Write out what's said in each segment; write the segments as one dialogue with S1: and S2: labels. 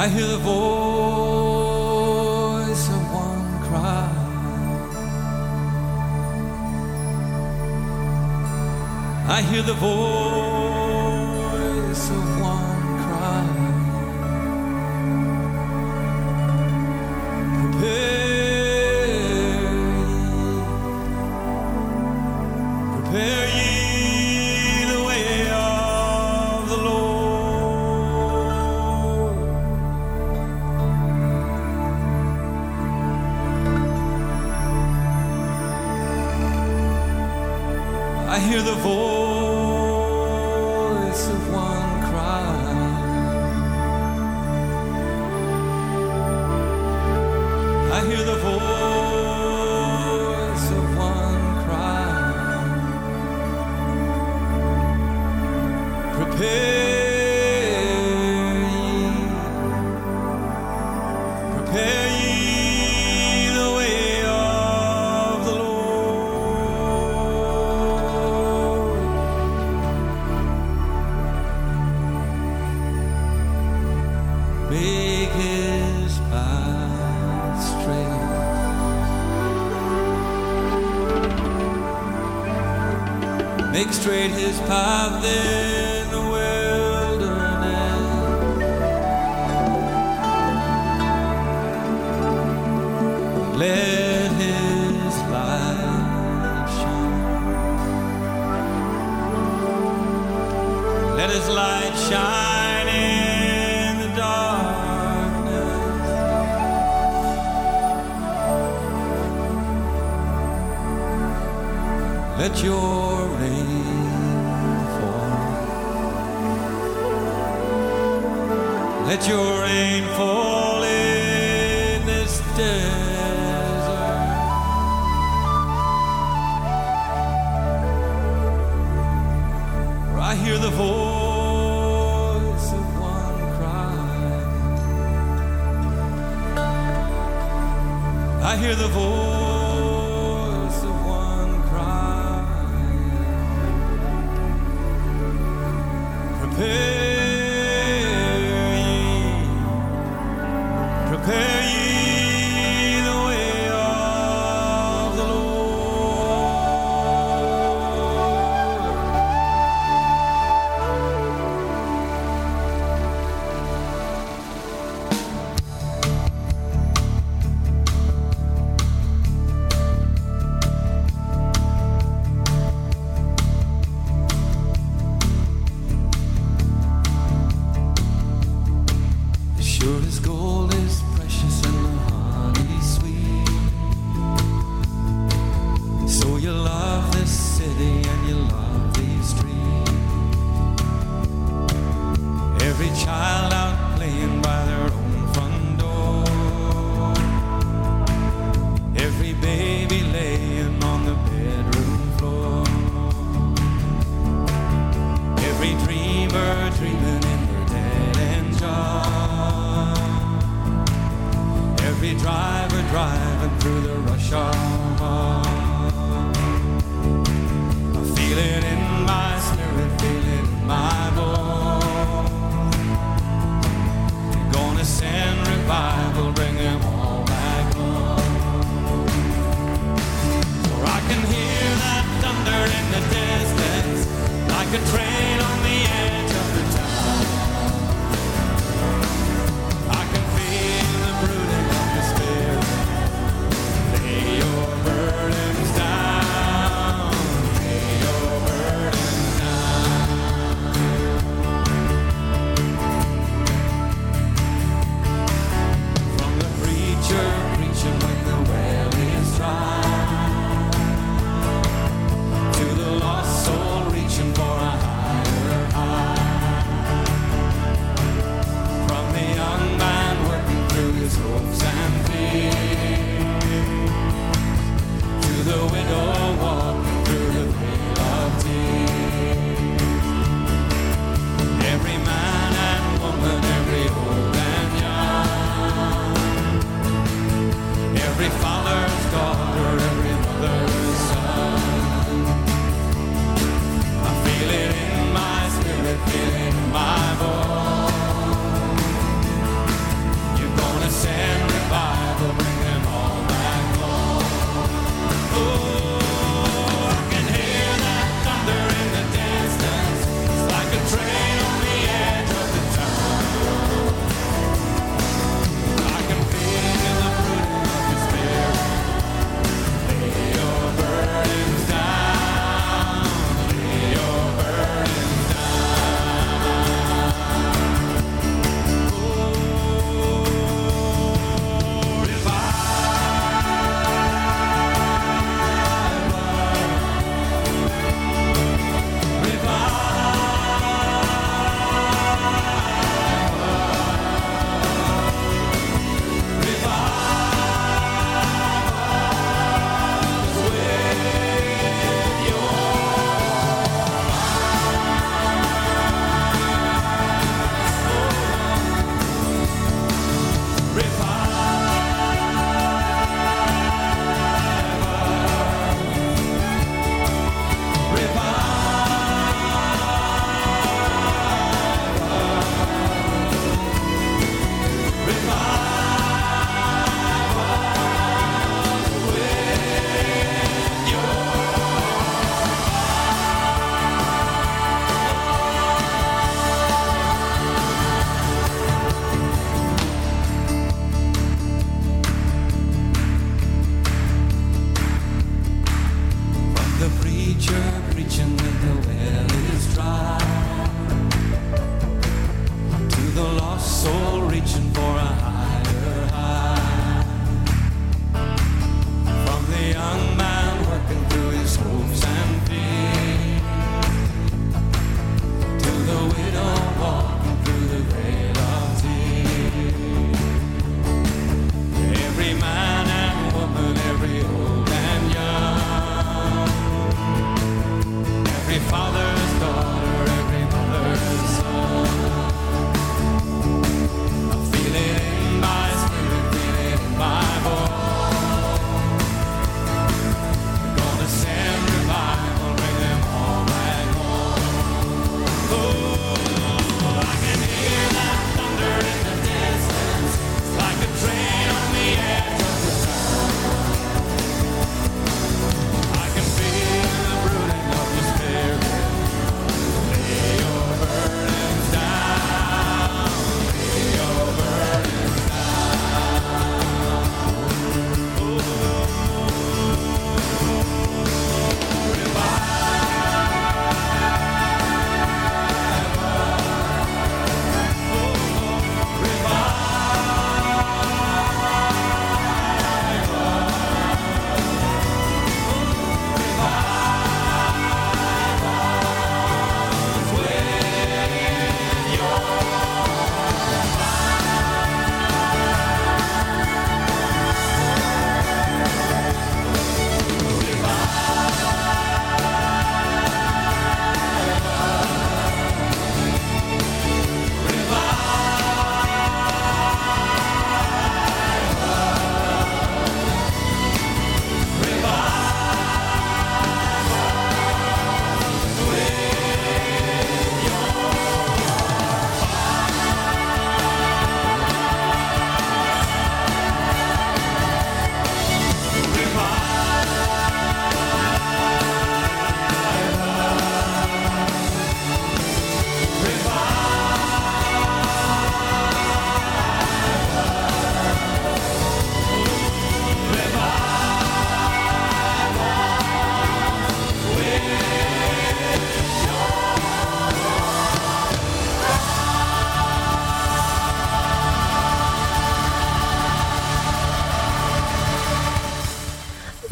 S1: I hear the voice of one cry. I hear the voice.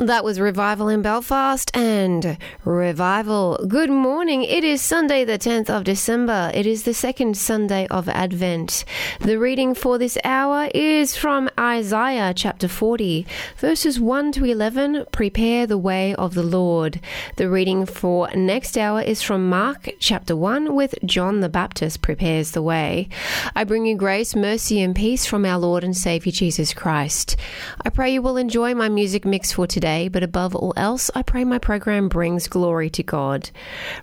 S1: That
S2: was Revival in Belfast and Revival. Good morning. It is Sunday, the 10th of December. It is the second Sunday of Advent. The reading for this hour is from Isaiah chapter 40, verses 1 to 11. Prepare the way of the Lord. The reading for next hour is from Mark chapter 1 with John the Baptist prepares the way. I bring you grace, mercy, and peace from our Lord and Savior Jesus Christ. I pray you will enjoy my music mix for today but above all else, I pray my program brings glory to God.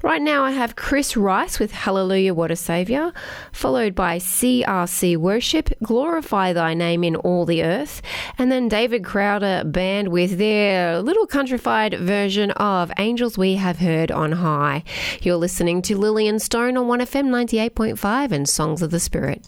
S2: Right now, I have Chris Rice with Hallelujah, What a Saviour, followed by CRC Worship, Glorify Thy Name in All the Earth, and then David Crowder Band with their little countrified version of Angels We Have Heard on High. You're listening to Lillian Stone on 1FM 98.5 and Songs of the Spirit.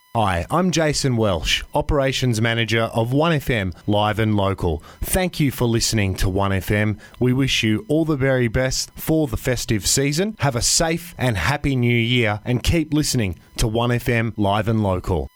S3: Hi, I'm Jason Welsh, Operations Manager of 1FM Live and Local. Thank you for listening to 1FM. We wish you all the very best for the festive season. Have a safe and happy new year and keep listening to 1FM Live and Local.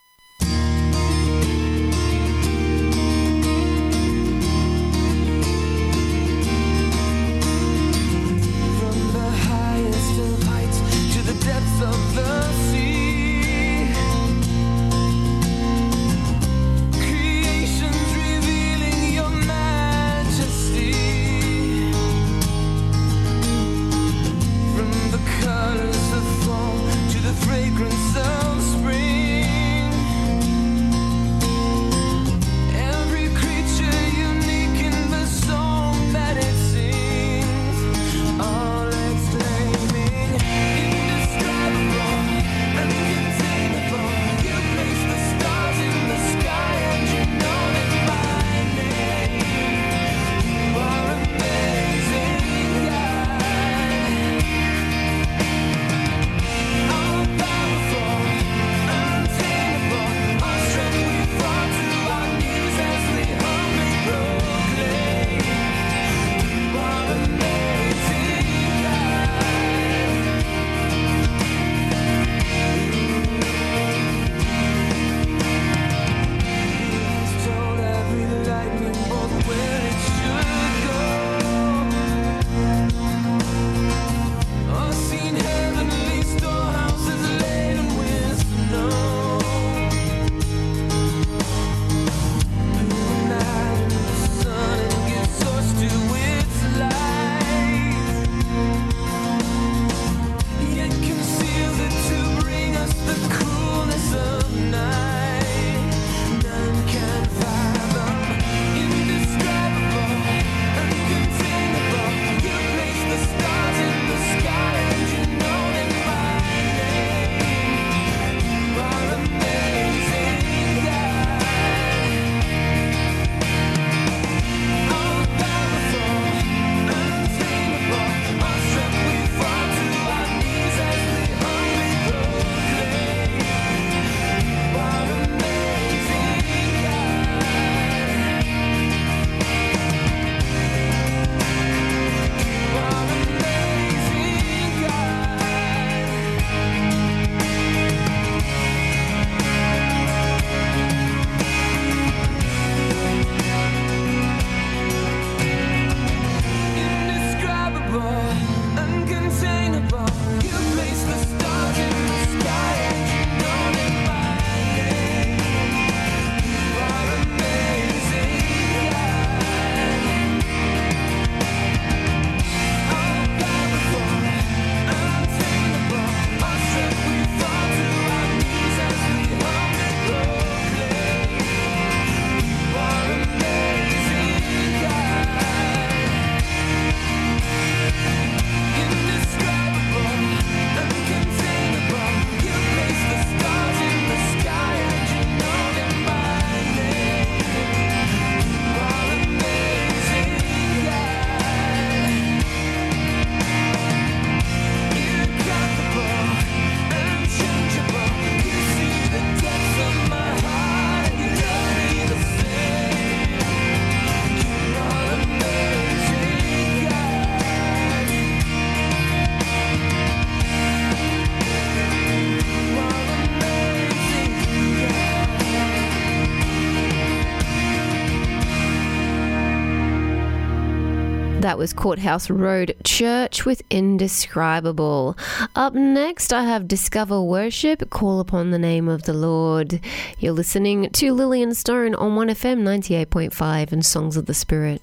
S4: That
S5: was Courthouse Road Church with Indescribable. Up next, I have Discover Worship, Call Upon the Name of the Lord. You're listening to Lillian Stone on 1FM 98.5 and Songs of the Spirit.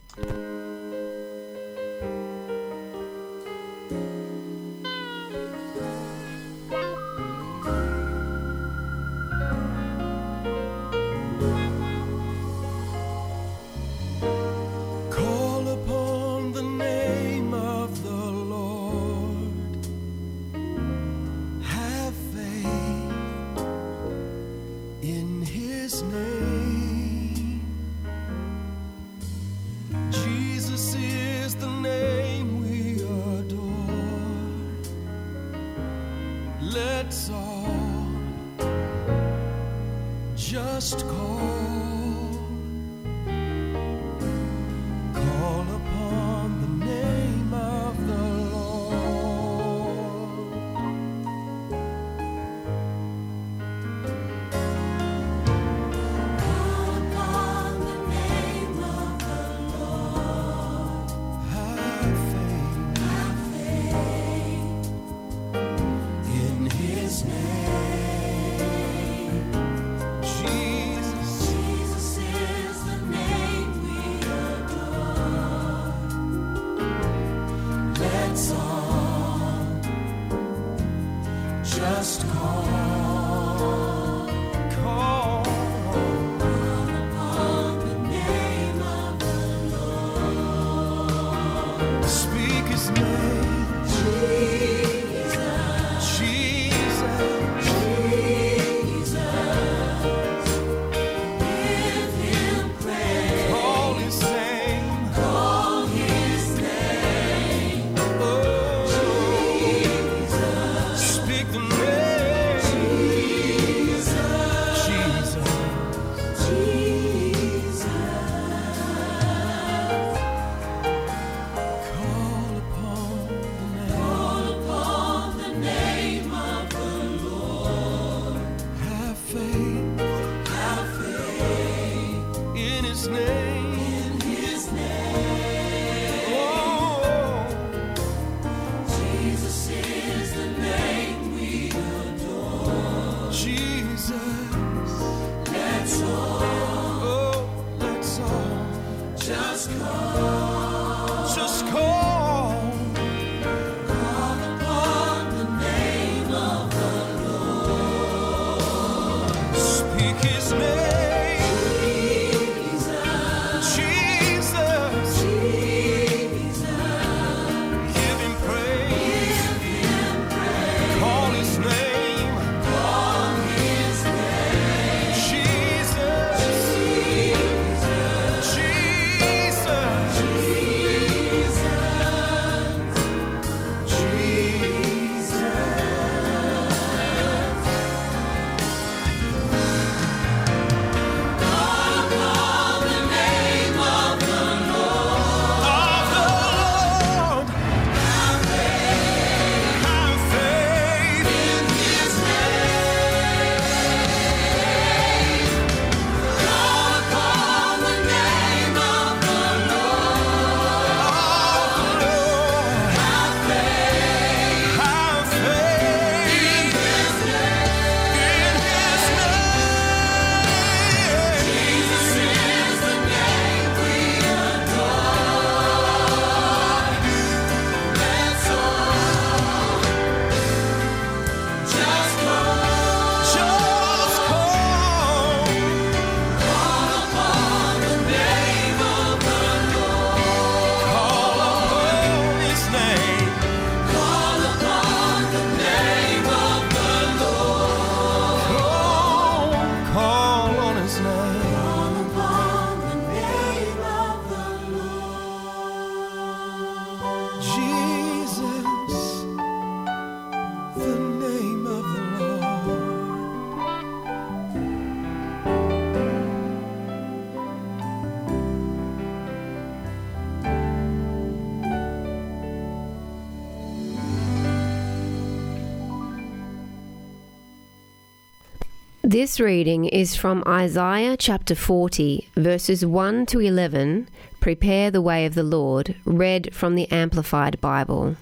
S5: This reading is from Isaiah chapter 40, verses 1 to 11. Prepare the way of the Lord, read from the Amplified Bible.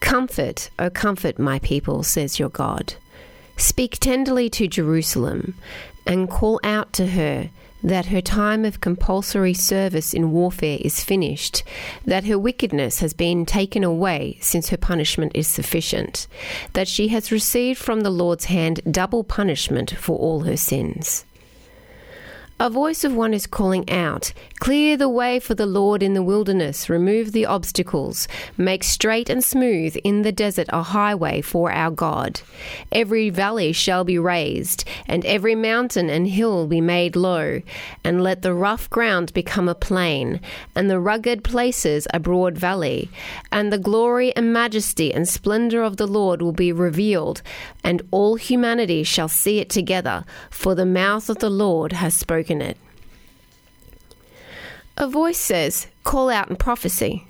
S5: Comfort, O comfort my people, says your God. Speak tenderly to Jerusalem, and call out to her that her time of compulsory service in warfare is finished, that her wickedness has been taken away since her punishment is sufficient, that she has received from the Lord's hand double punishment for all her sins.
S6: A voice of one is calling out, Clear the way for the Lord in the wilderness, remove the obstacles, make straight and smooth in the desert a highway for our God. Every valley shall be raised, and every mountain and hill be made low, and let the rough ground become a plain, and the rugged places a broad valley. And the glory and majesty and splendor of the Lord will be revealed, and all humanity shall see it together, for the mouth of the Lord has spoken it. A voice says, Call out in prophecy.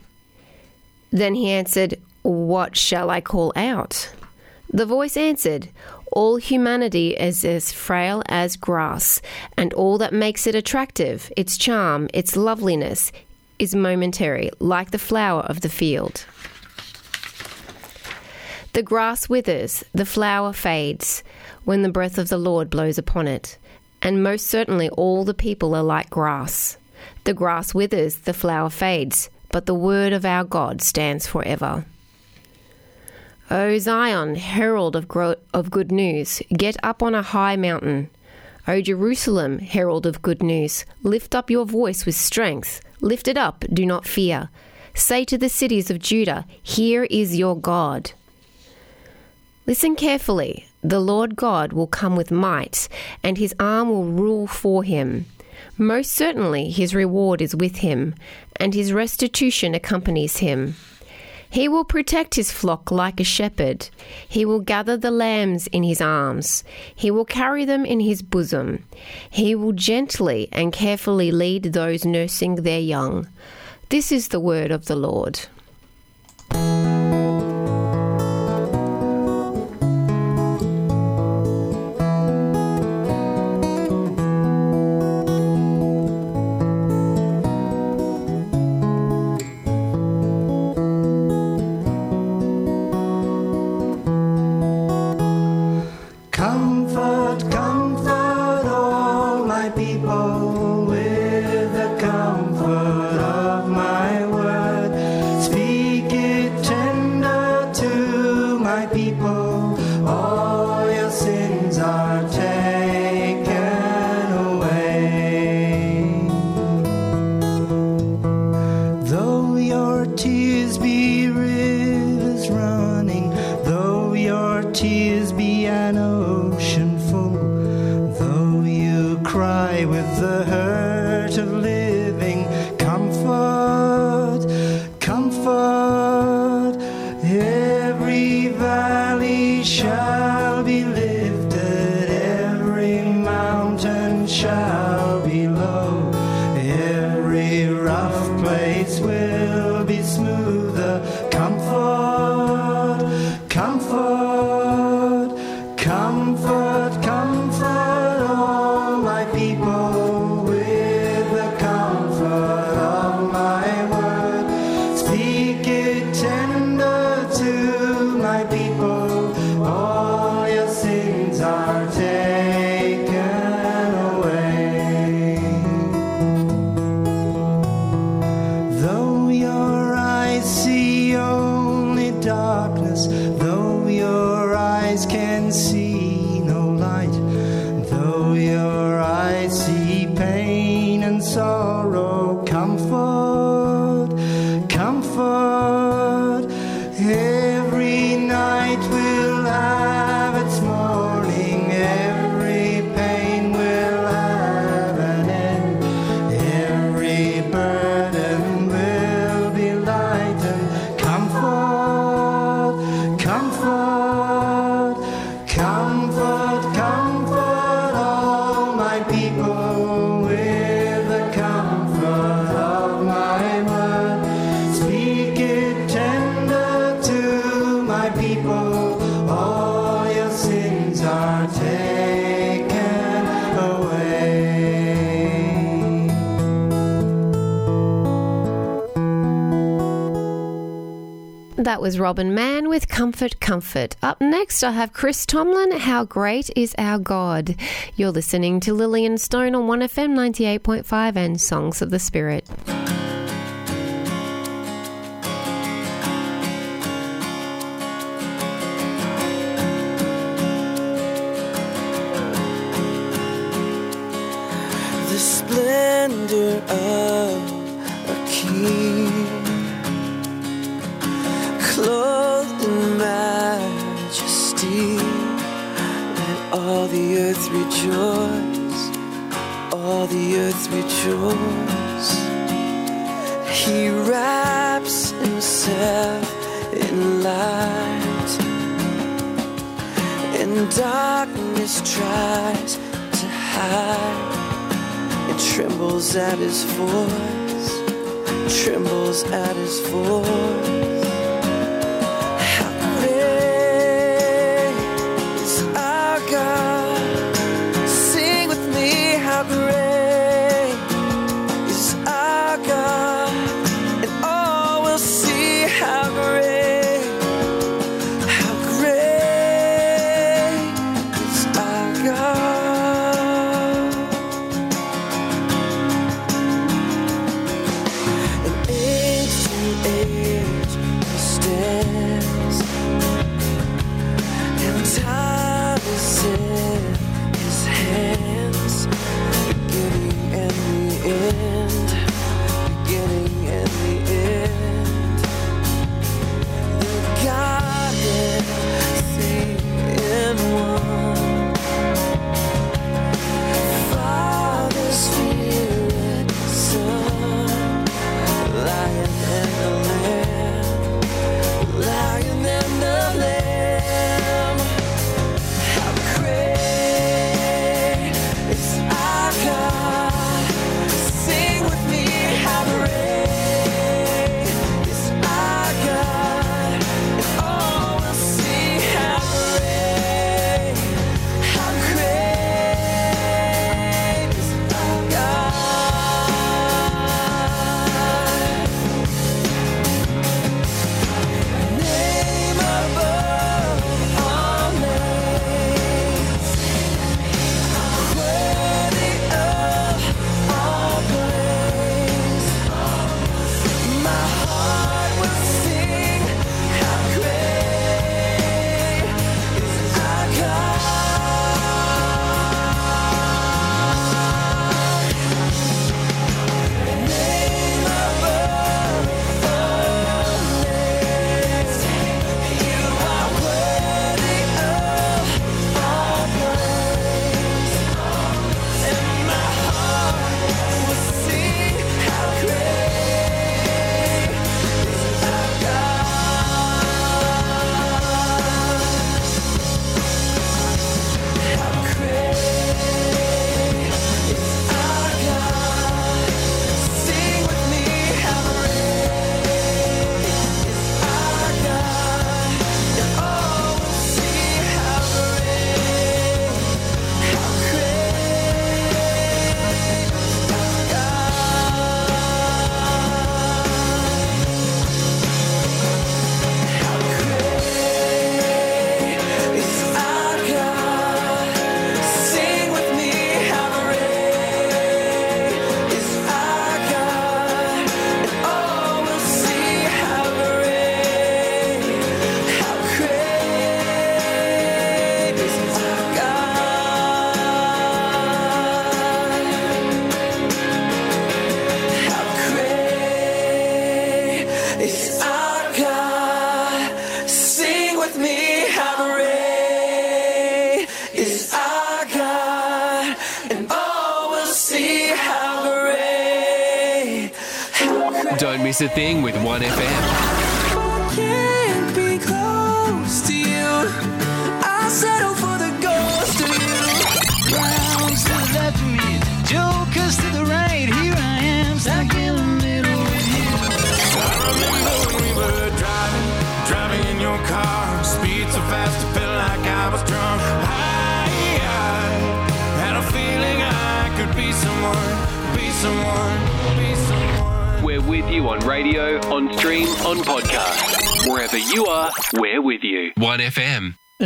S6: Then he answered, What shall I call out? The voice answered, All humanity is as frail as grass, and all that makes it attractive, its charm, its loveliness, is momentary, like the flower of the field. The grass withers, the flower fades, when the breath of the Lord blows upon it and most certainly all the people are like grass. The grass withers, the flower fades, but the word of our God stands forever. O Zion, herald of, gro- of good news, get up on a high mountain. O Jerusalem, herald of good news, lift up your voice with strength. Lift it up, do not fear. Say to the cities of Judah, Here is your God. Listen carefully. The Lord God will come with might, and his arm will rule for him. Most certainly his reward is with him, and his restitution accompanies him. He will protect his flock like a shepherd. He will gather the lambs in his arms. He will carry them in his bosom. He will gently and carefully lead those nursing their young. This is the word of the Lord. Was Robin Mann with Comfort, Comfort. Up next, I have Chris Tomlin. How great is our God? You're listening to Lillian Stone on 1FM 98.5 and Songs of the Spirit.
S3: rejoice, all the earth rejoice. He wraps himself in light, and darkness tries to hide. It trembles at his voice, trembles at his voice.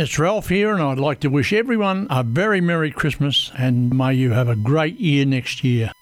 S7: It's Ralph here, and I'd like to wish everyone a very Merry Christmas and may you have a great year next year.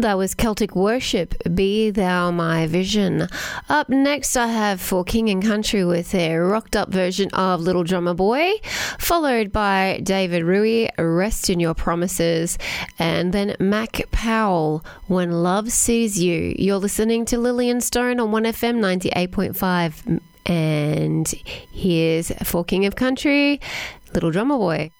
S5: That was Celtic Worship, Be Thou My Vision. Up next, I have For King and Country with their rocked up version of Little Drummer Boy, followed by David Rui, Rest in Your Promises, and then Mac Powell, When Love Sees You. You're listening to Lillian Stone on 1FM 98.5, and here's For King of Country, Little Drummer Boy.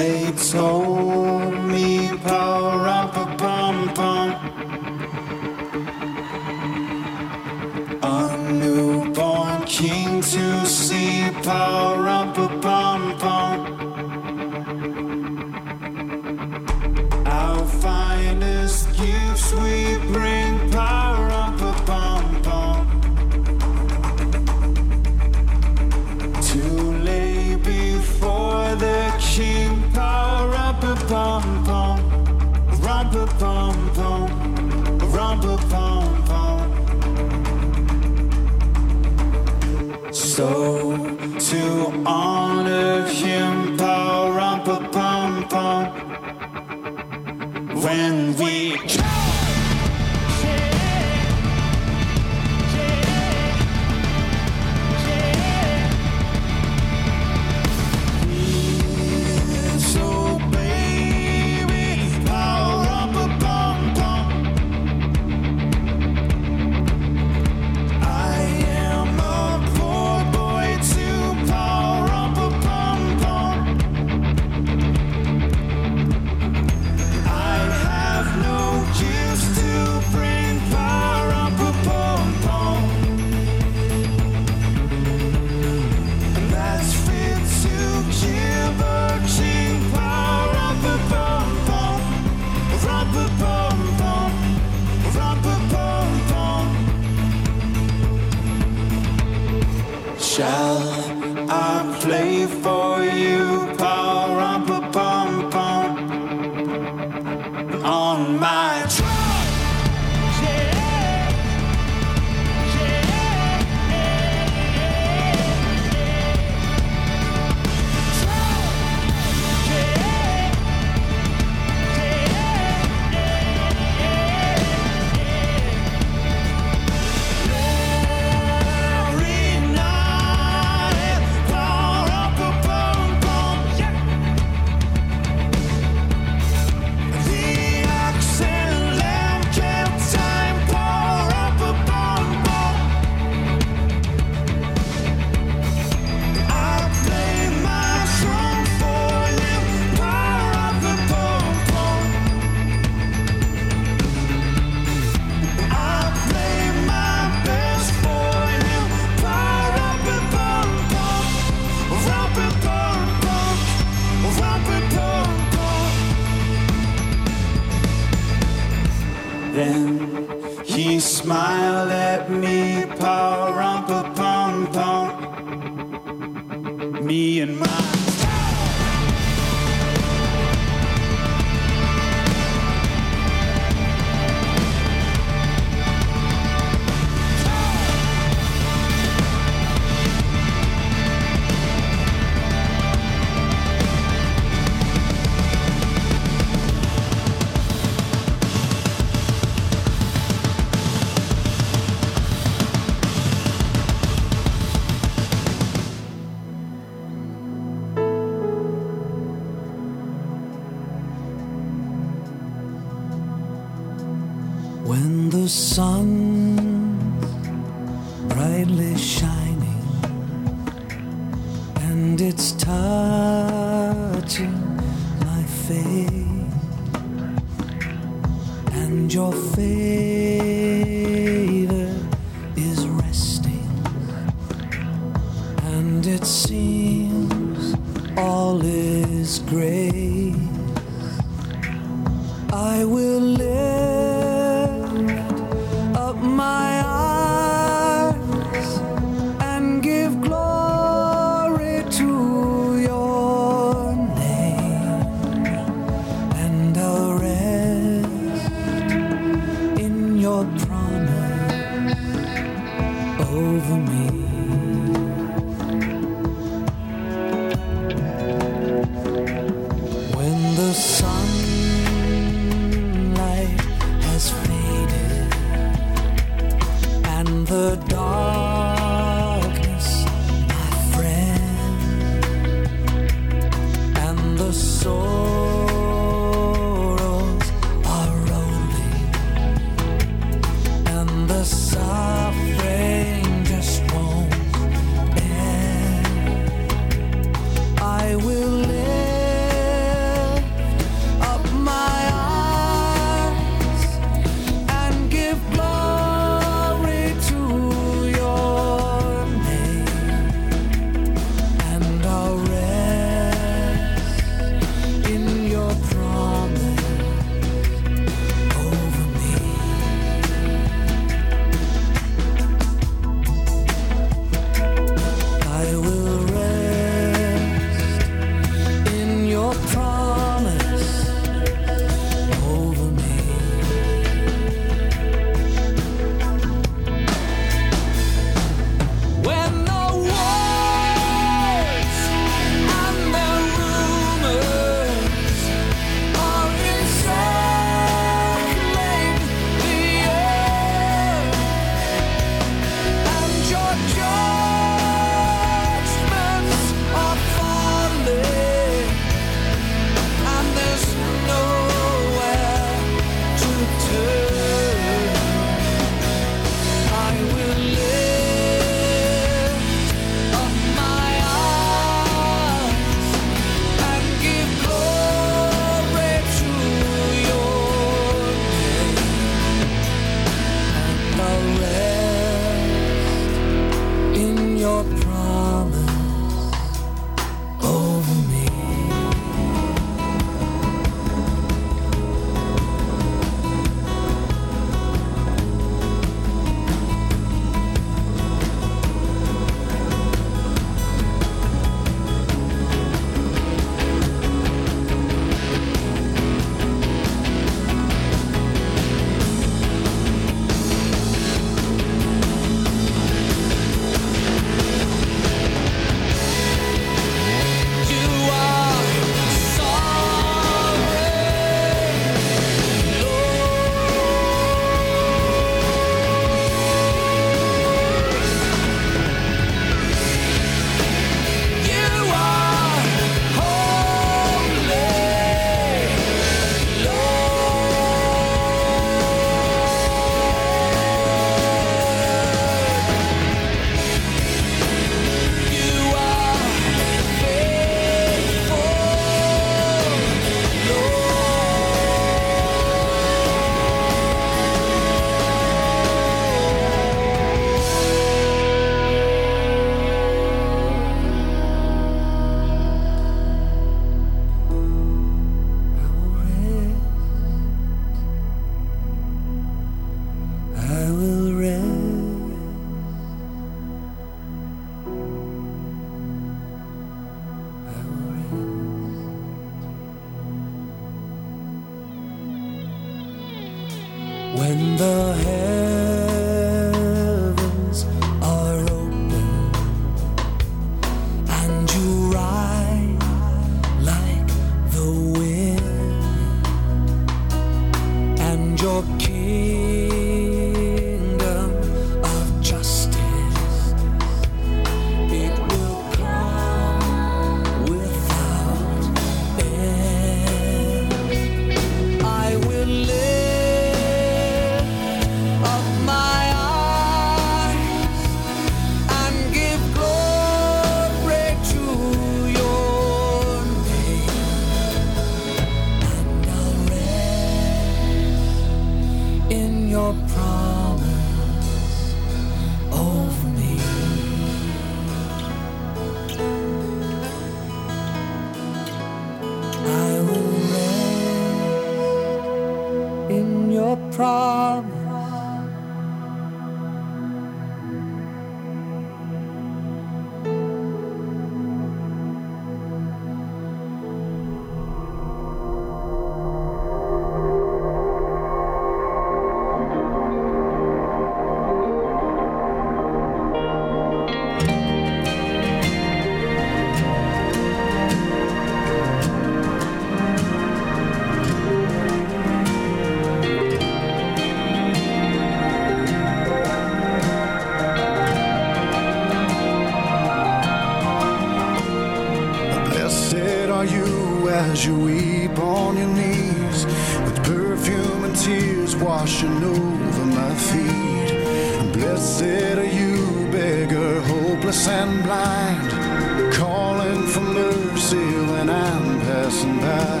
S2: see when I'm passing by.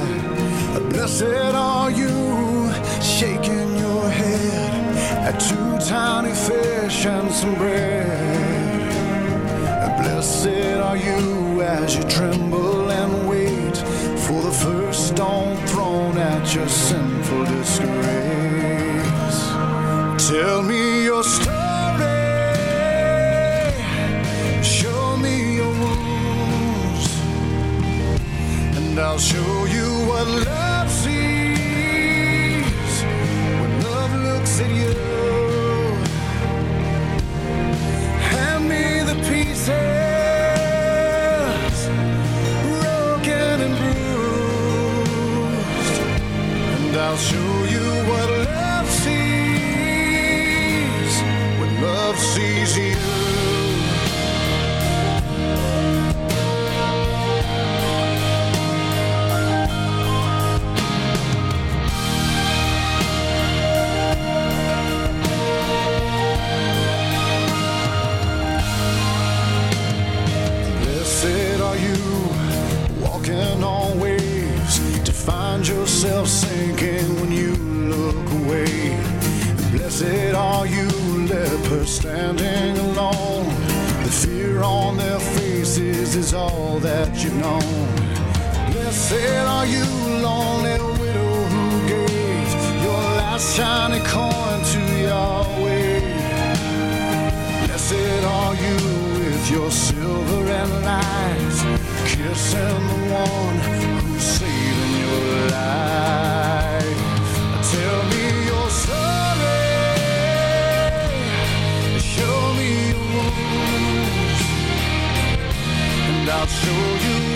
S2: Blessed are you, shaking your head at two tiny fish and some bread. Blessed are you as you tremble and wait for the first stone thrown at your sinful disgrace. Tell me I'll show you what love Said, Are you lonely widow who gave your last shiny coin to Yahweh? Blessed are you with your silver and lies, kissing the one who's saving your life. Tell me your story. Show me your wounds, and I'll show you.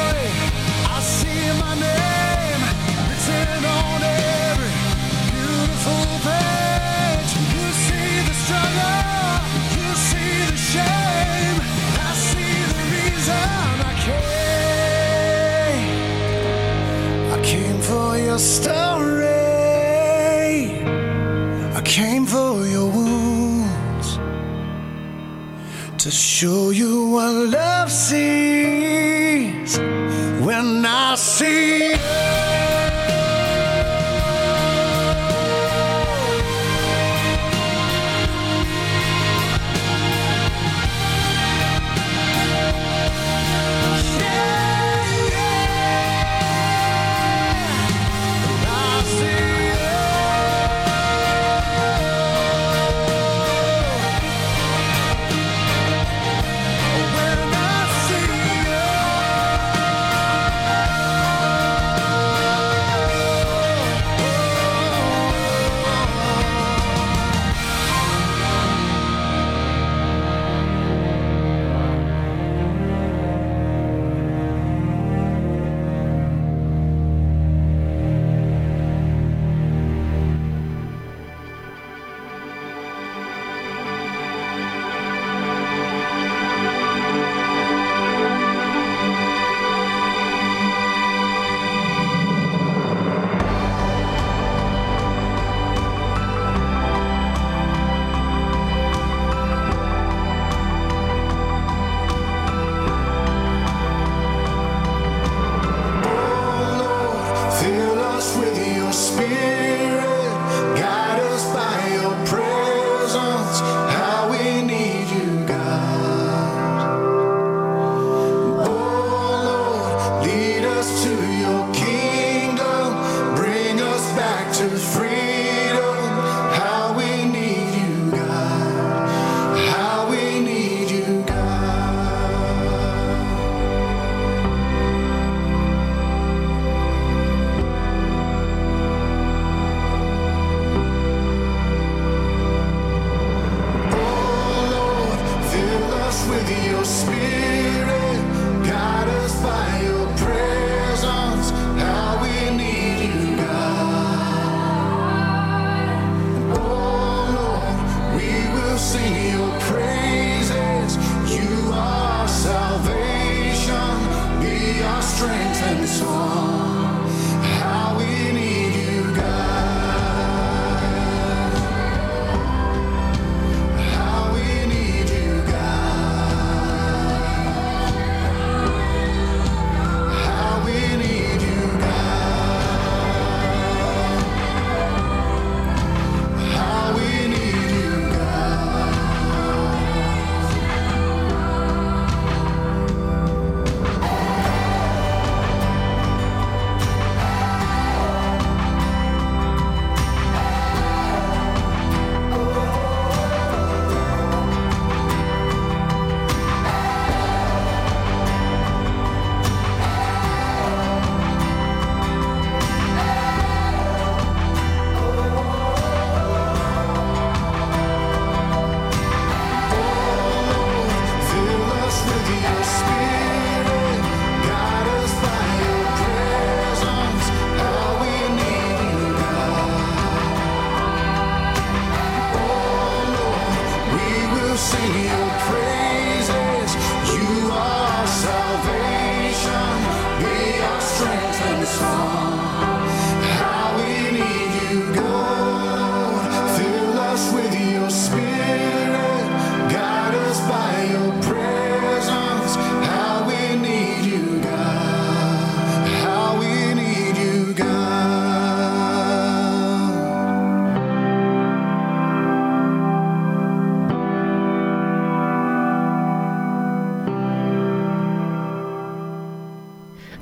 S2: show you what love sees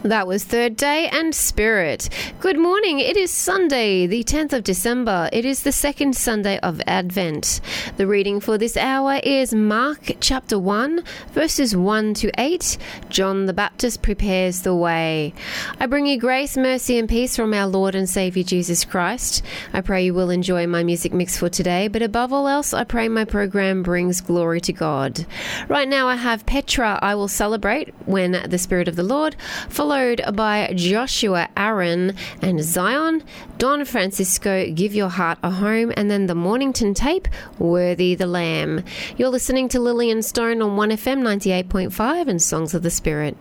S5: That was Third Day and Spirit. Good morning. It is Sunday, the 10th of December. It is the second Sunday of Advent. The reading for this hour is Mark chapter 1, verses 1 to 8. John the Baptist prepares the way. I bring you grace, mercy, and peace from our Lord and Savior Jesus Christ. I pray you will enjoy my music mix for today, but above all else, I pray my program brings glory to God. Right now, I have Petra, I Will Celebrate When the Spirit of the Lord, followed by Joshua Aaron and Zion, Don Francisco, Give Your Heart a Home, and then the Mornington tape, Worthy the Lamb. You're listening to Lillian Stone on 1FM 98.5 and Songs of the Spirit.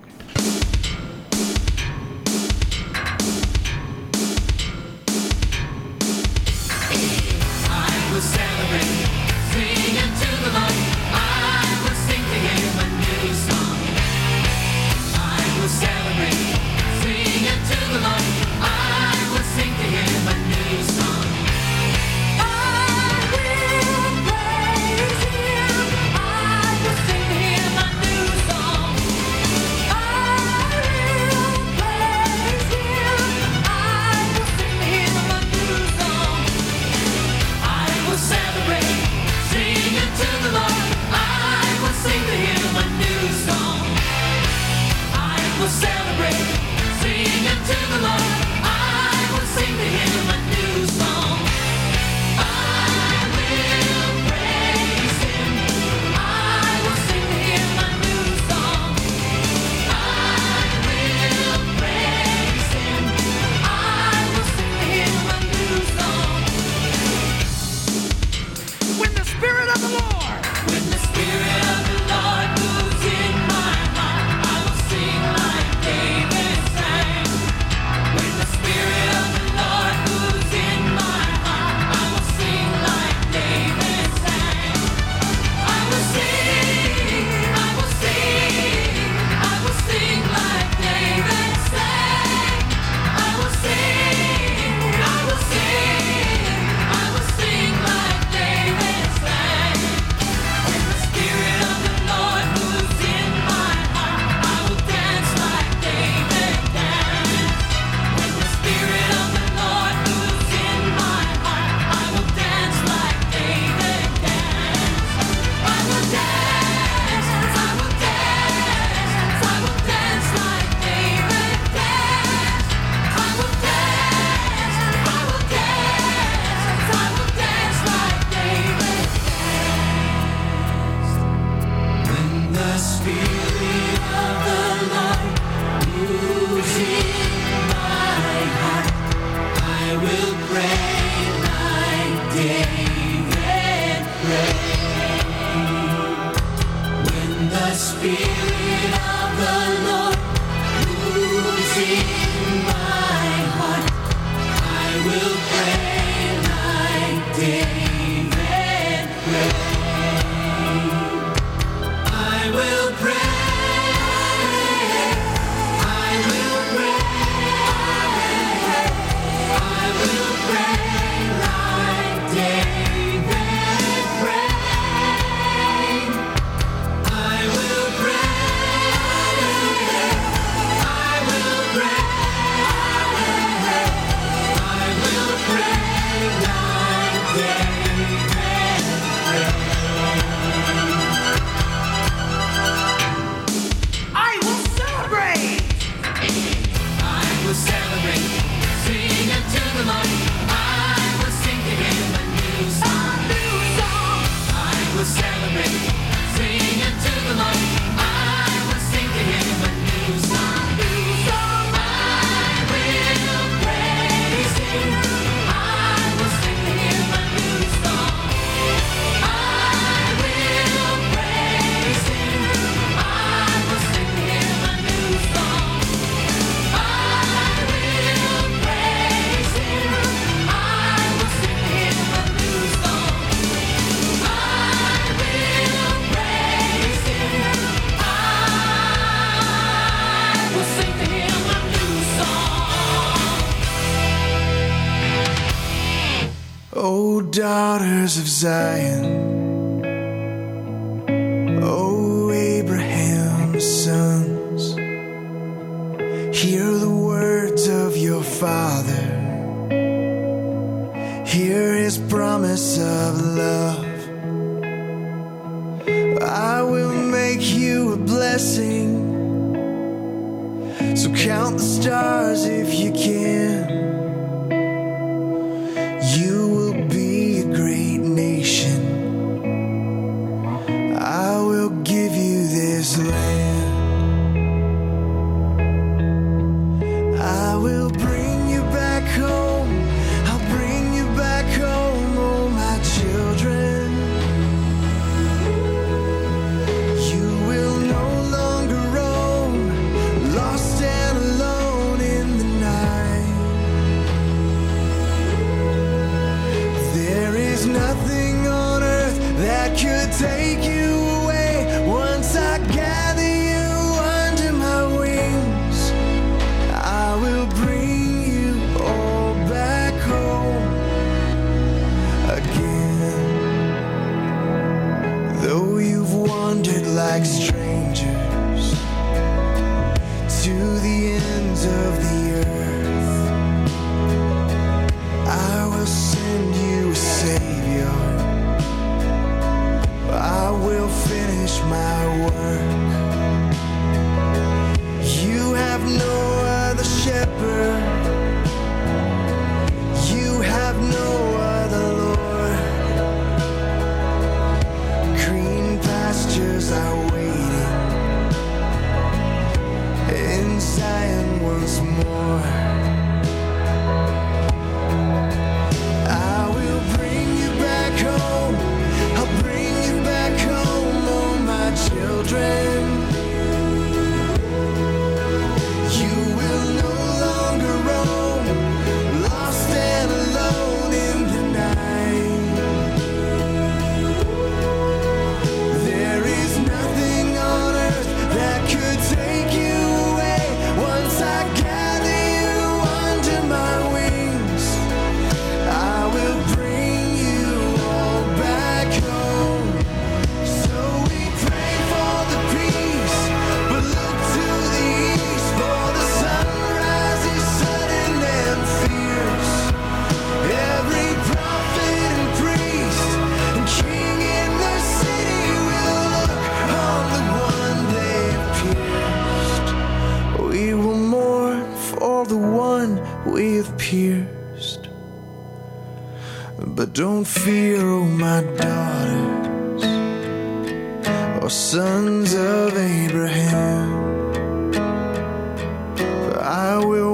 S2: pierced. But don't fear, oh my daughters, or sons of Abraham. For I will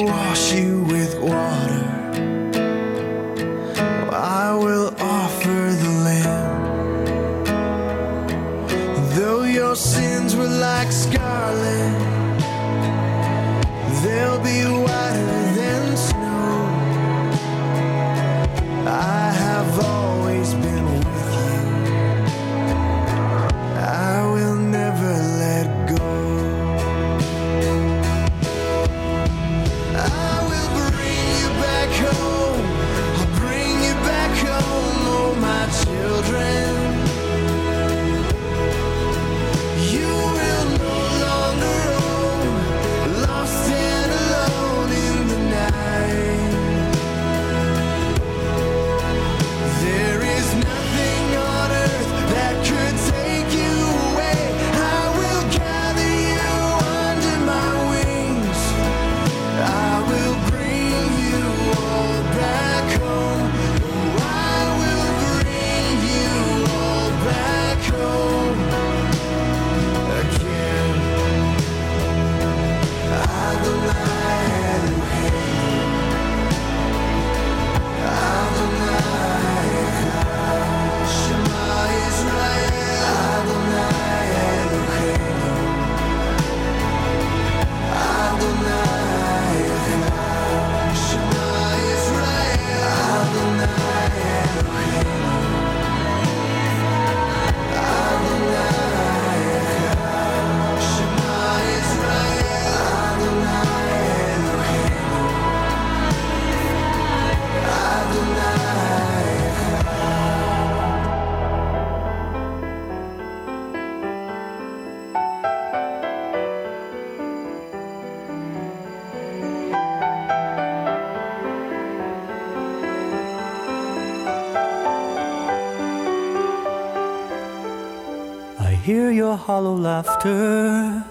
S8: hollow laughter,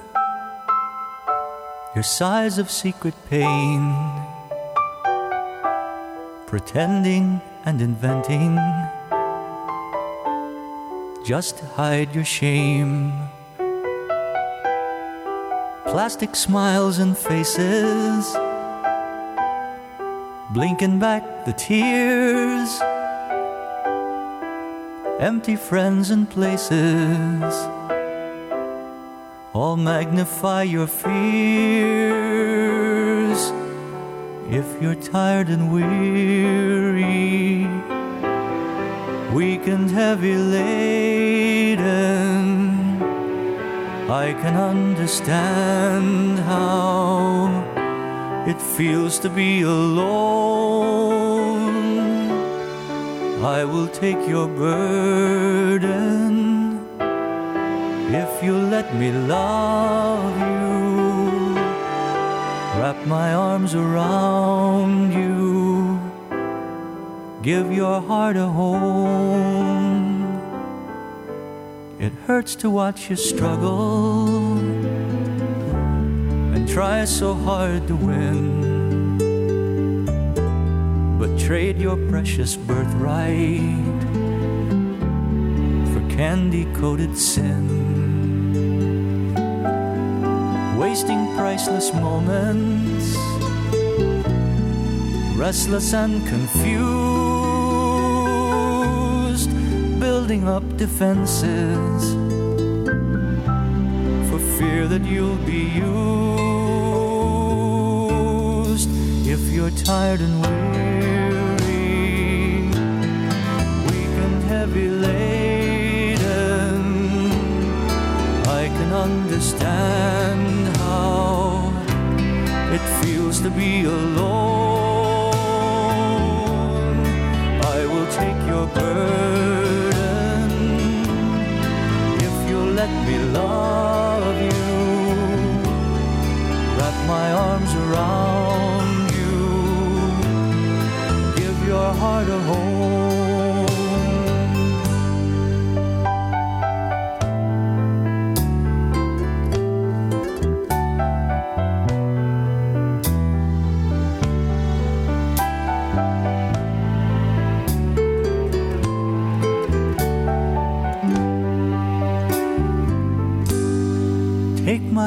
S8: your sighs of secret pain, pretending and inventing. Just hide your shame. Plastic smiles and faces, blinking back the tears. Empty friends and places all magnify your fears. If you're tired and weary weak and heavy laden. I can understand how it feels to be alone. I will take your burden you let me love you. Wrap my arms around you, give your heart a home. It hurts to watch you struggle and try so hard to win but trade your precious birthright for candy coated sin. Wasting priceless moments, restless and confused, building up defenses for fear that you'll be used if you're tired and weary, weak and heavy laden. I can understand feels to be alone. I will take your burden if you'll let me love you. Wrap my arms around you, give your heart a home.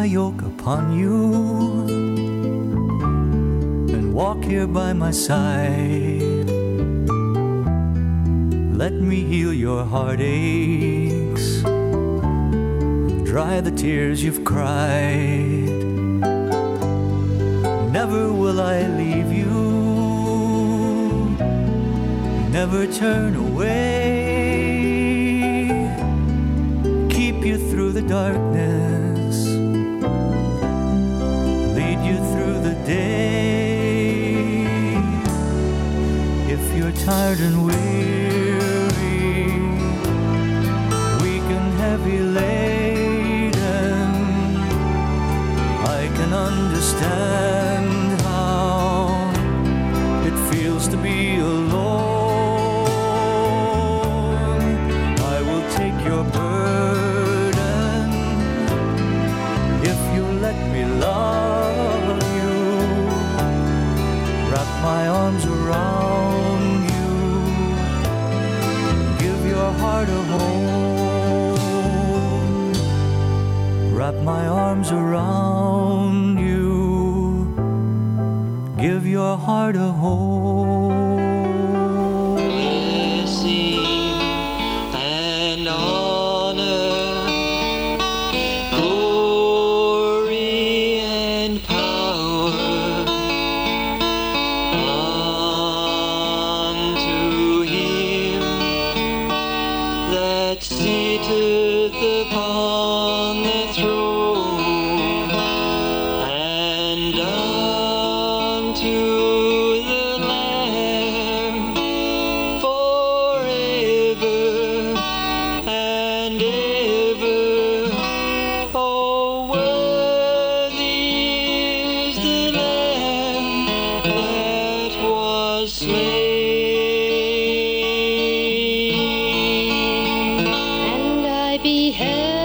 S8: yoke upon you and walk here by my side. Let me heal your heartaches,
S9: dry the tears you've cried. Never will I leave you, never turn away. Keep you through the dark tired and weary. heart a
S10: hole. had.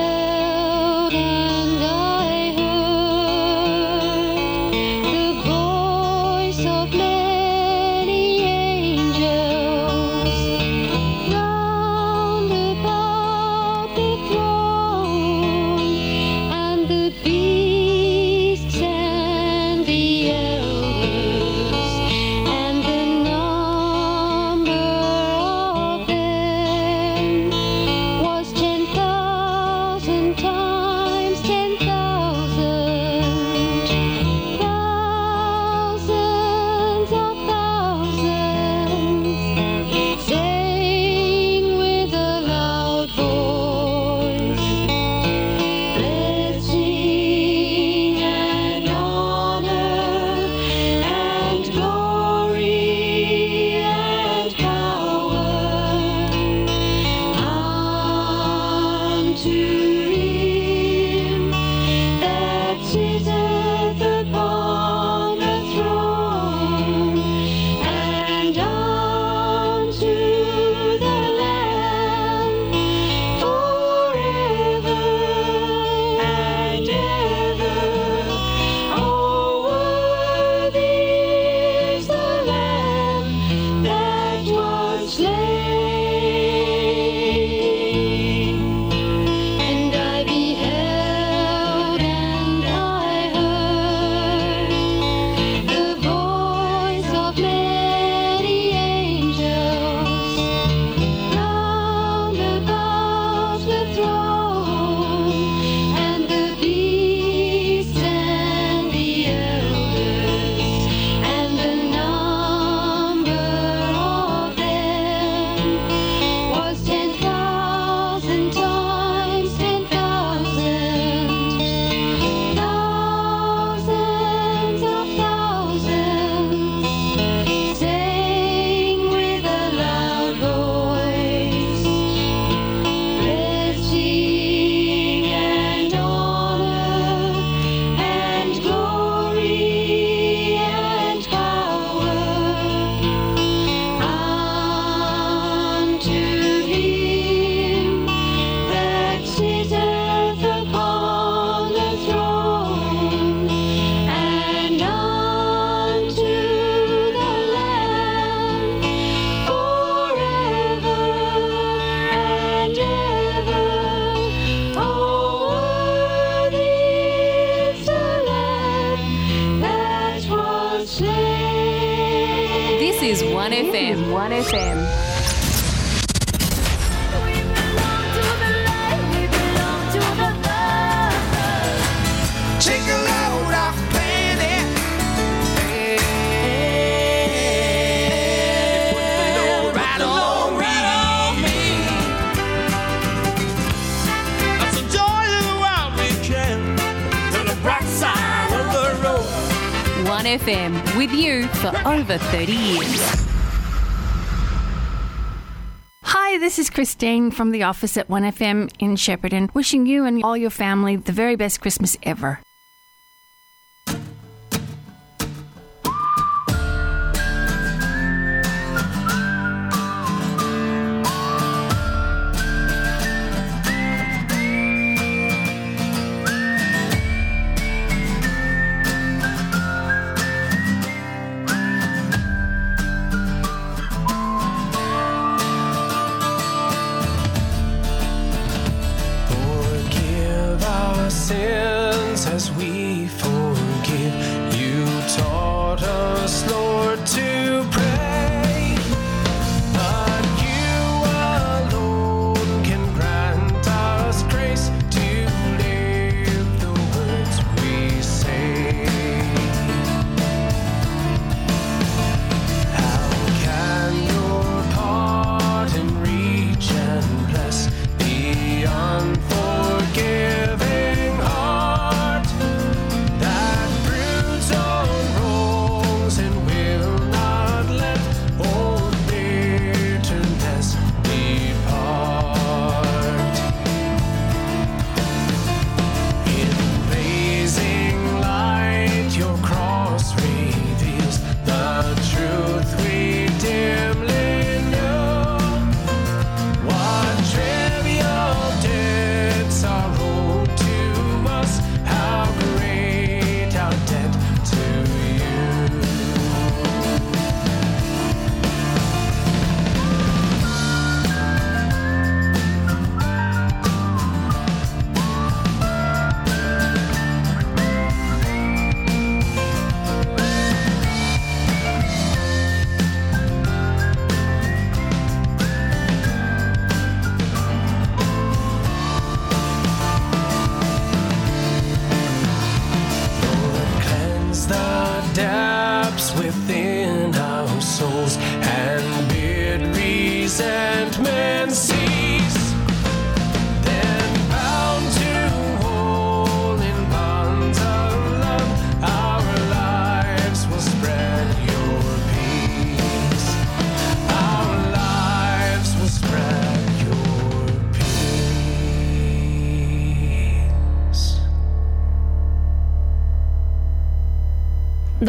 S10: from the office at 1FM in Shepparton, wishing you and all your family the very best Christmas ever.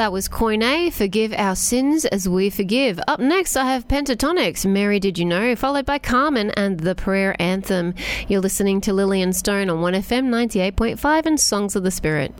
S5: That
S11: was Koine, Forgive Our Sins as We Forgive. Up next, I have Pentatonix, Mary Did You Know, followed by Carmen and The Prayer Anthem. You're listening to Lillian Stone on 1FM 98.5 and Songs of the Spirit.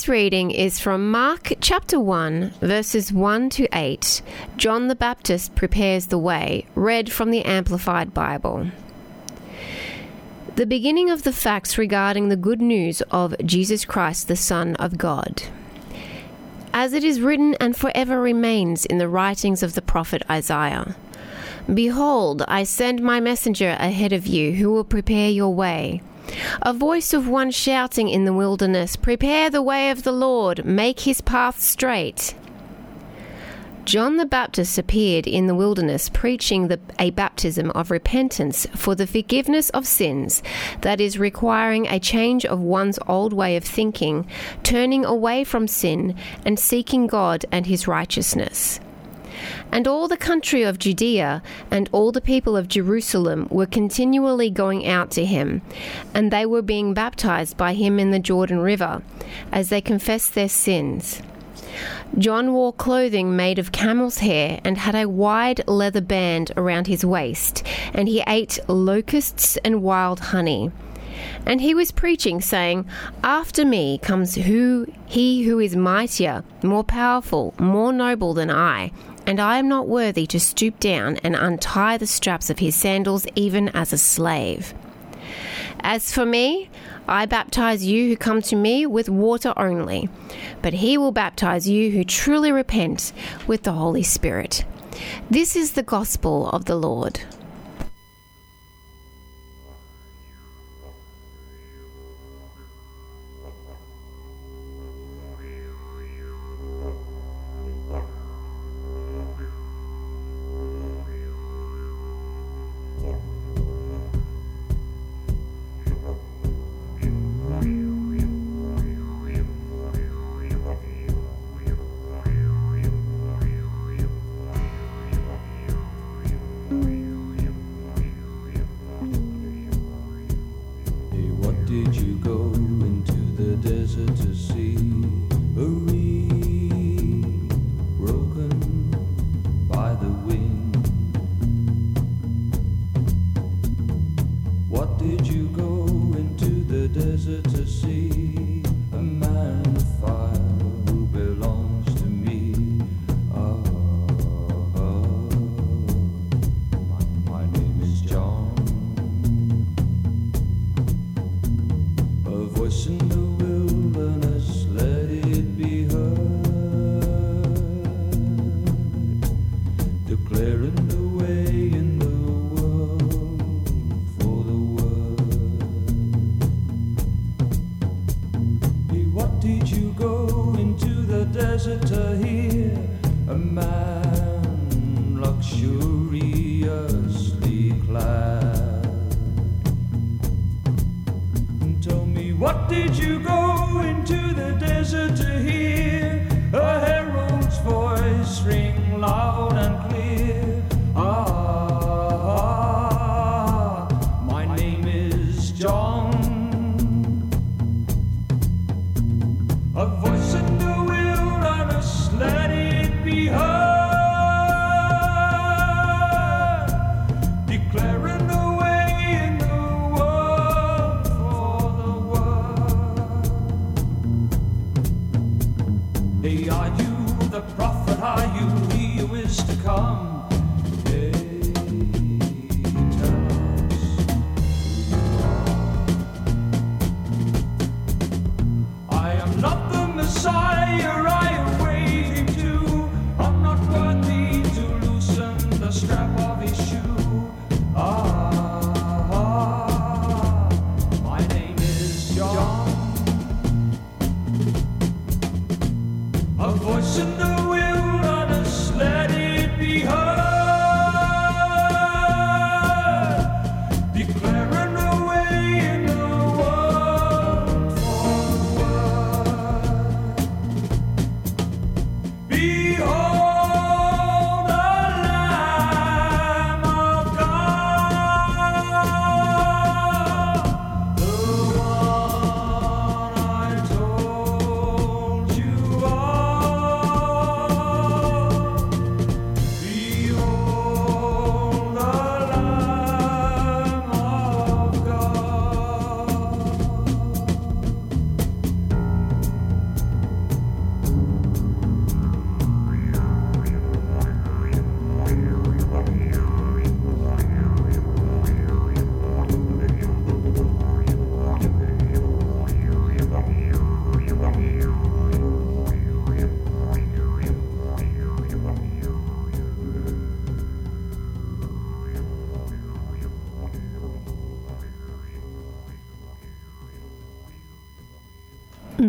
S12: This
S5: reading is from Mark chapter 1, verses 1 to 8. John the Baptist prepares the way, read from the Amplified Bible. The beginning of the facts regarding the good news of Jesus Christ, the Son of God. As it is written and forever remains in the writings of the prophet Isaiah Behold, I send my messenger ahead of you who will prepare your way. A voice of one shouting in the wilderness, Prepare the way of the Lord, make his path straight. John the Baptist appeared in the wilderness preaching the, a baptism of repentance for the forgiveness of sins, that is, requiring a change of one's old way of thinking, turning away from sin, and seeking God and his righteousness. And all the country of Judea and all the people of Jerusalem were continually going out to him, and they were being baptized by him in the Jordan River, as they confessed their sins. John wore clothing made of camel's hair and had a wide leather band around his waist, and he ate locusts and wild honey. And he was preaching, saying, After me comes who he who is mightier, more powerful, more noble than I, and I am not worthy to stoop down and untie the straps of his sandals even as a slave. As for me, I baptize you who come to me with water only, but he will baptize you who truly repent with the Holy Spirit. This is the gospel of the Lord.
S13: Hey,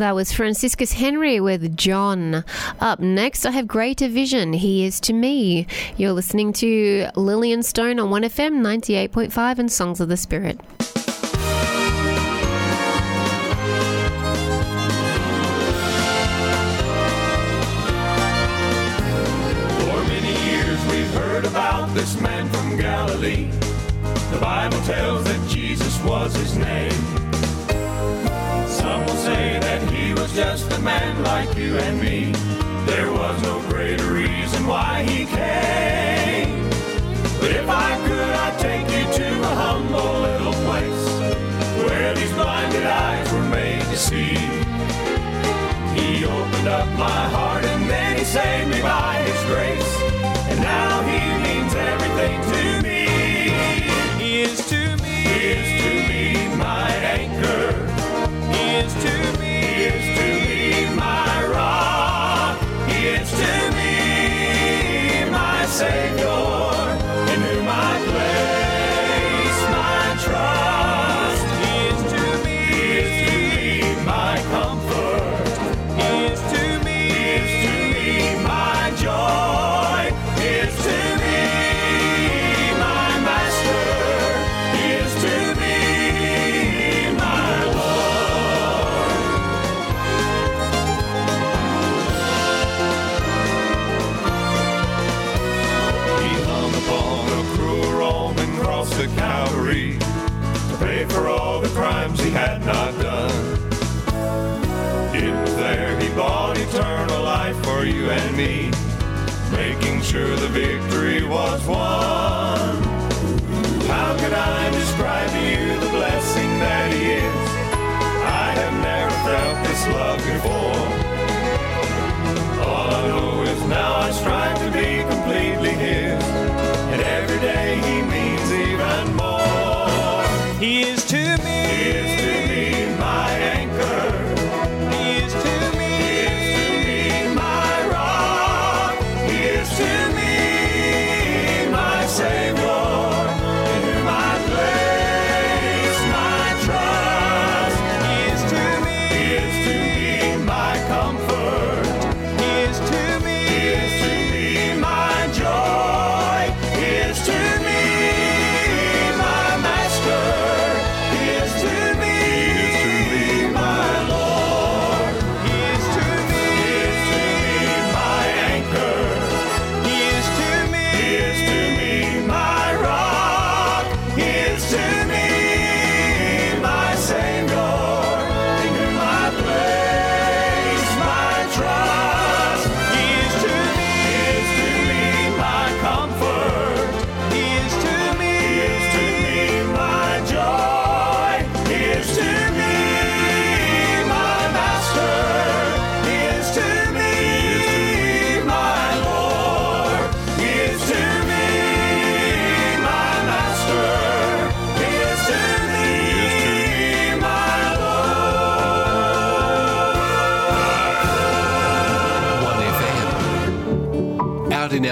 S5: That was Franciscus Henry with John. Up next, I have Greater Vision. He is to me. You're listening to Lillian Stone on 1FM 98.5 and Songs of the Spirit.
S14: For many years we've heard about this man from Galilee. The Bible tells that Jesus was his name. Some will say that he was just a man like you and me. There was no greater reason why he came. But if I could, I'd take you to a humble little place where these blinded eyes were made to see. He opened up my heart and then he saved me by his grace. And now he means everything to me. He is to was won. How could I describe to you the blessing that he is? I have never felt this love before. All I know is now I strive to be completely his, and every day he means even more. He is to me. He is to me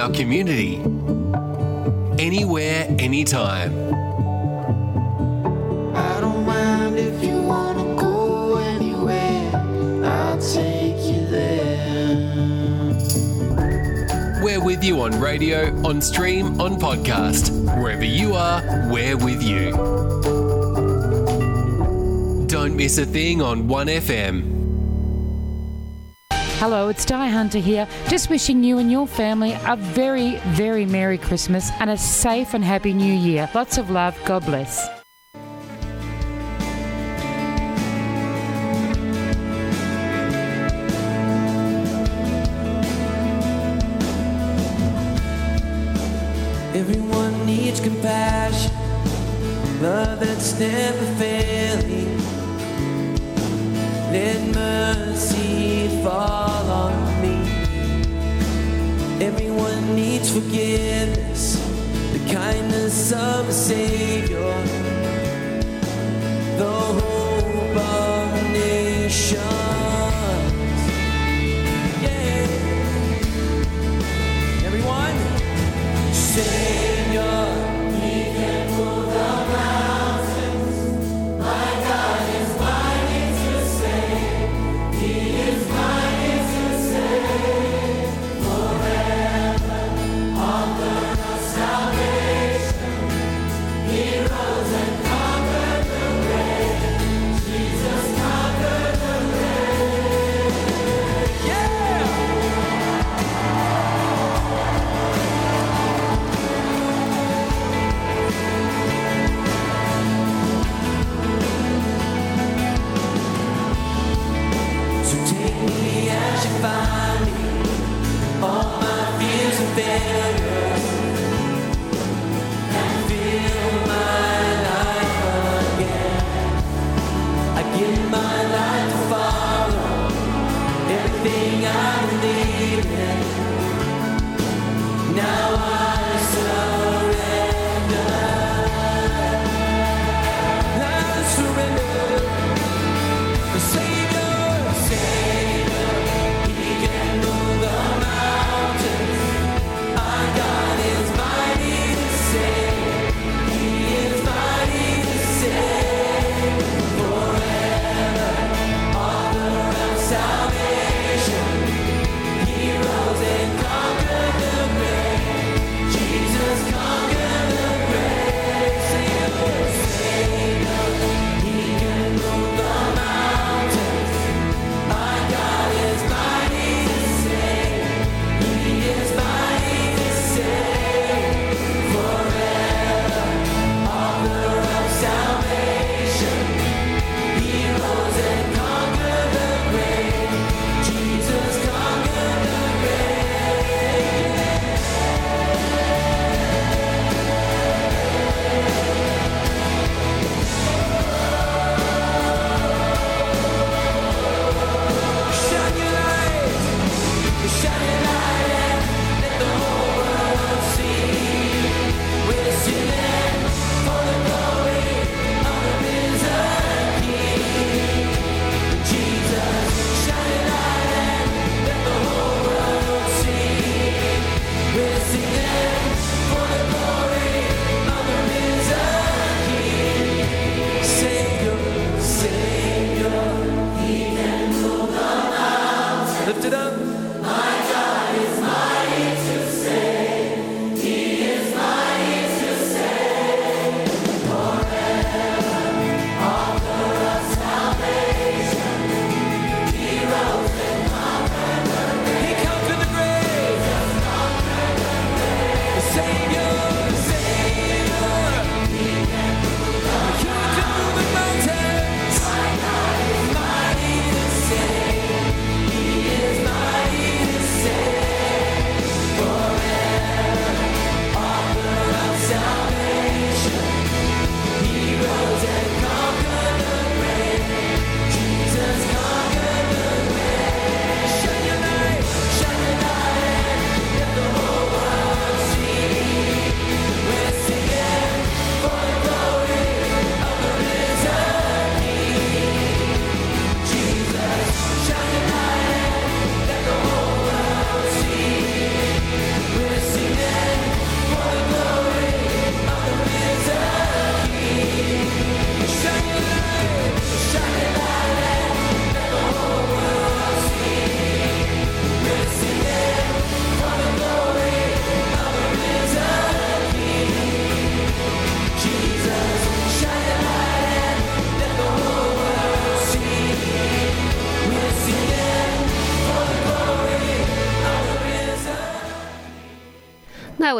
S15: our community. Anywhere, anytime.
S2: I don't mind if you wanna go anywhere. I'll take you there.
S15: We're with you on radio, on stream, on podcast. Wherever you are, we're with you. Don't miss a thing on 1FM.
S16: Hello, it's Di Hunter here. Just wishing you and your family a very, very Merry Christmas and a safe and Happy New Year. Lots of love. God bless.
S3: Everyone needs compassion, love that's never failing. Let mercy fall on me. Everyone needs forgiveness, the kindness of a Savior, the hope of nations. Yeah. Everyone, Savior. Yeah.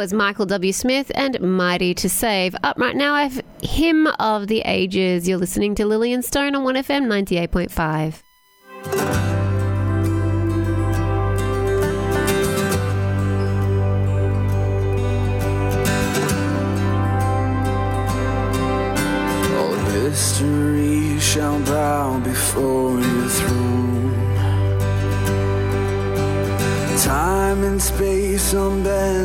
S3: was Michael W. Smith and Mighty to Save. Up right now, I have Hymn of the Ages. You're listening to Lillian Stone on 1FM 98.5.
S2: history shall bow before your throne. Time and space unbend.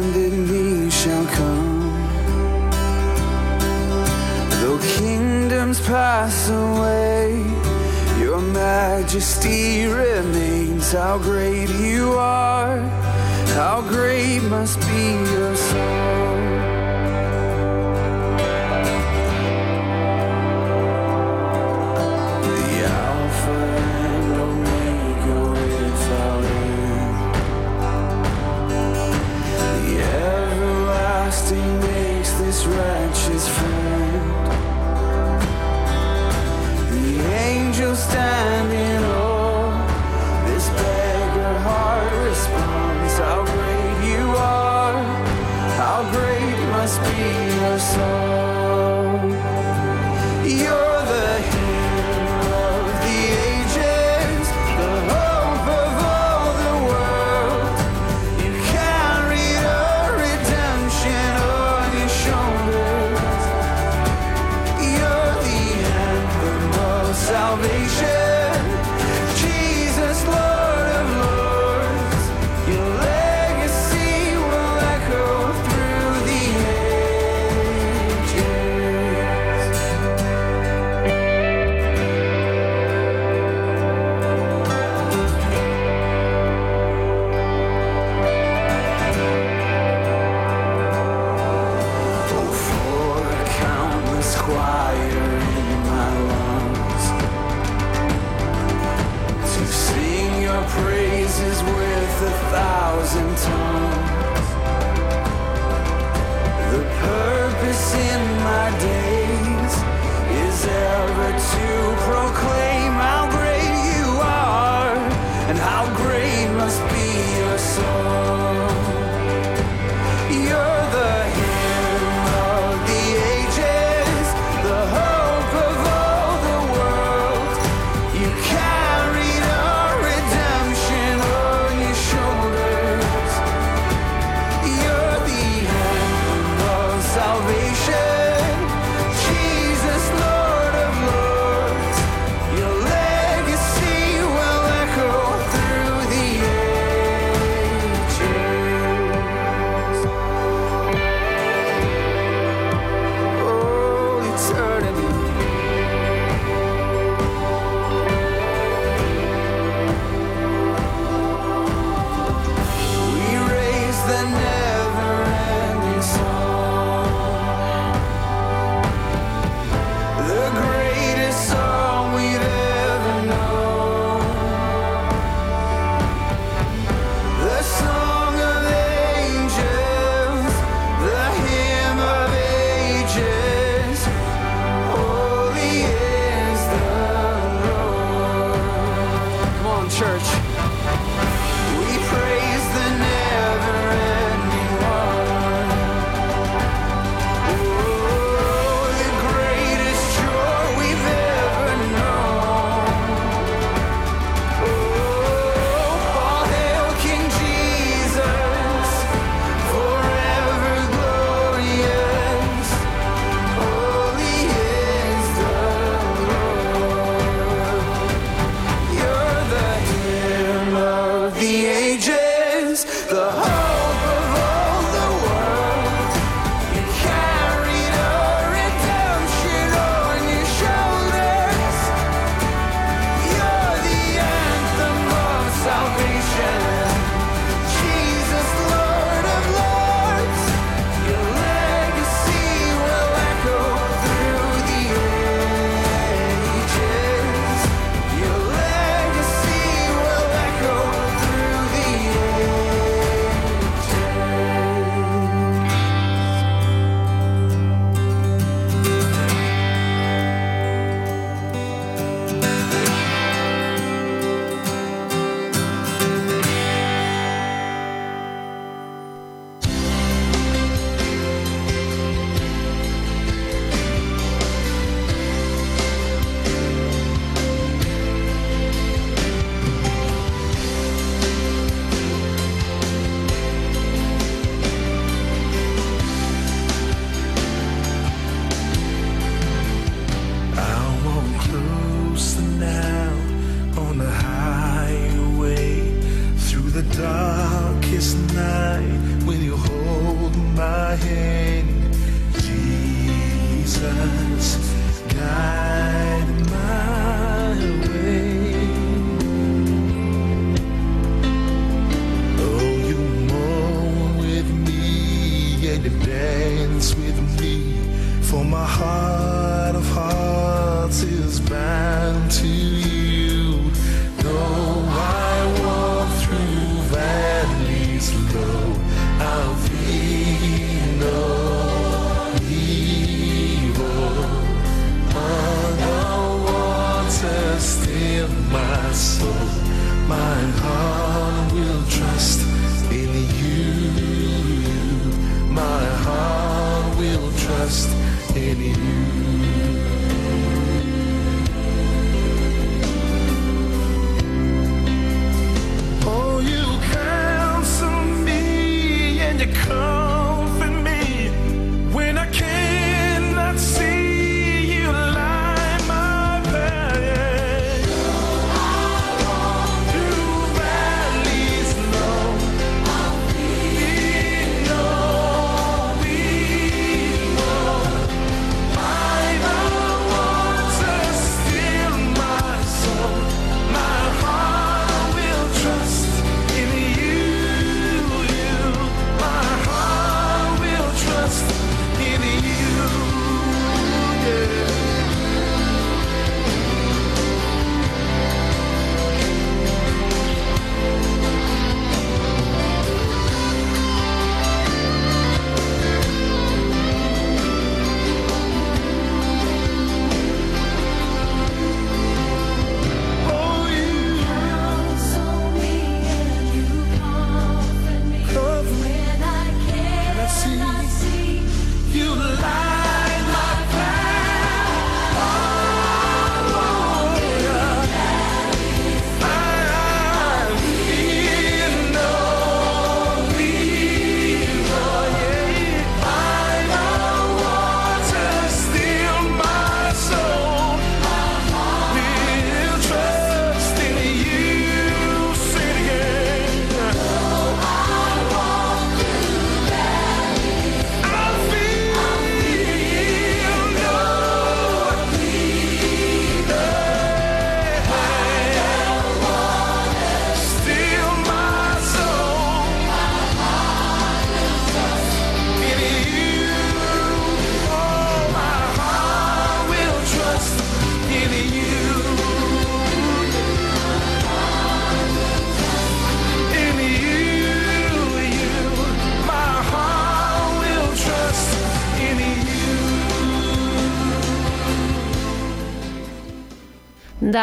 S2: so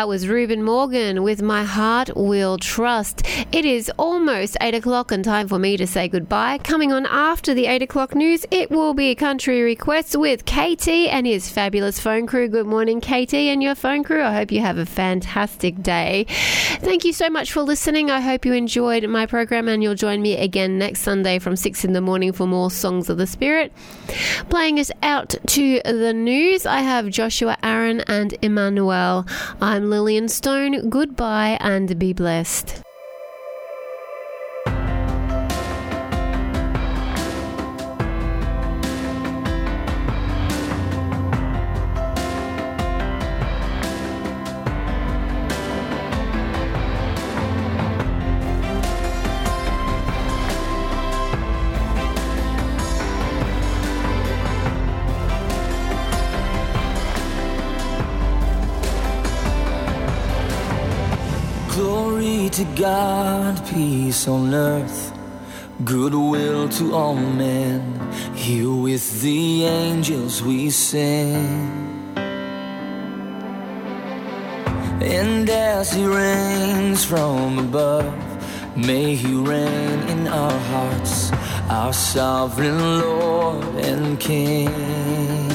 S5: That was Reuben Morgan with My Heart Will Trust. It is almost 8 o'clock and time for me to say goodbye. Coming on after the 8 o'clock news, it will be a Country Requests with KT and his fabulous phone crew. Good morning, KT and your phone crew. I hope you have a fantastic day. Thank you so much for listening. I hope you enjoyed my program and you'll join me again next Sunday from 6 in the morning for more Songs of the Spirit. Playing us out to the news, I have Joshua Aaron and Emmanuel. I'm Lillian Stone. Goodbye and be blessed.
S17: God, peace on earth, goodwill to all men. Here with the angels we sing. And as He reigns from above, may He reign in our hearts, our sovereign Lord and King.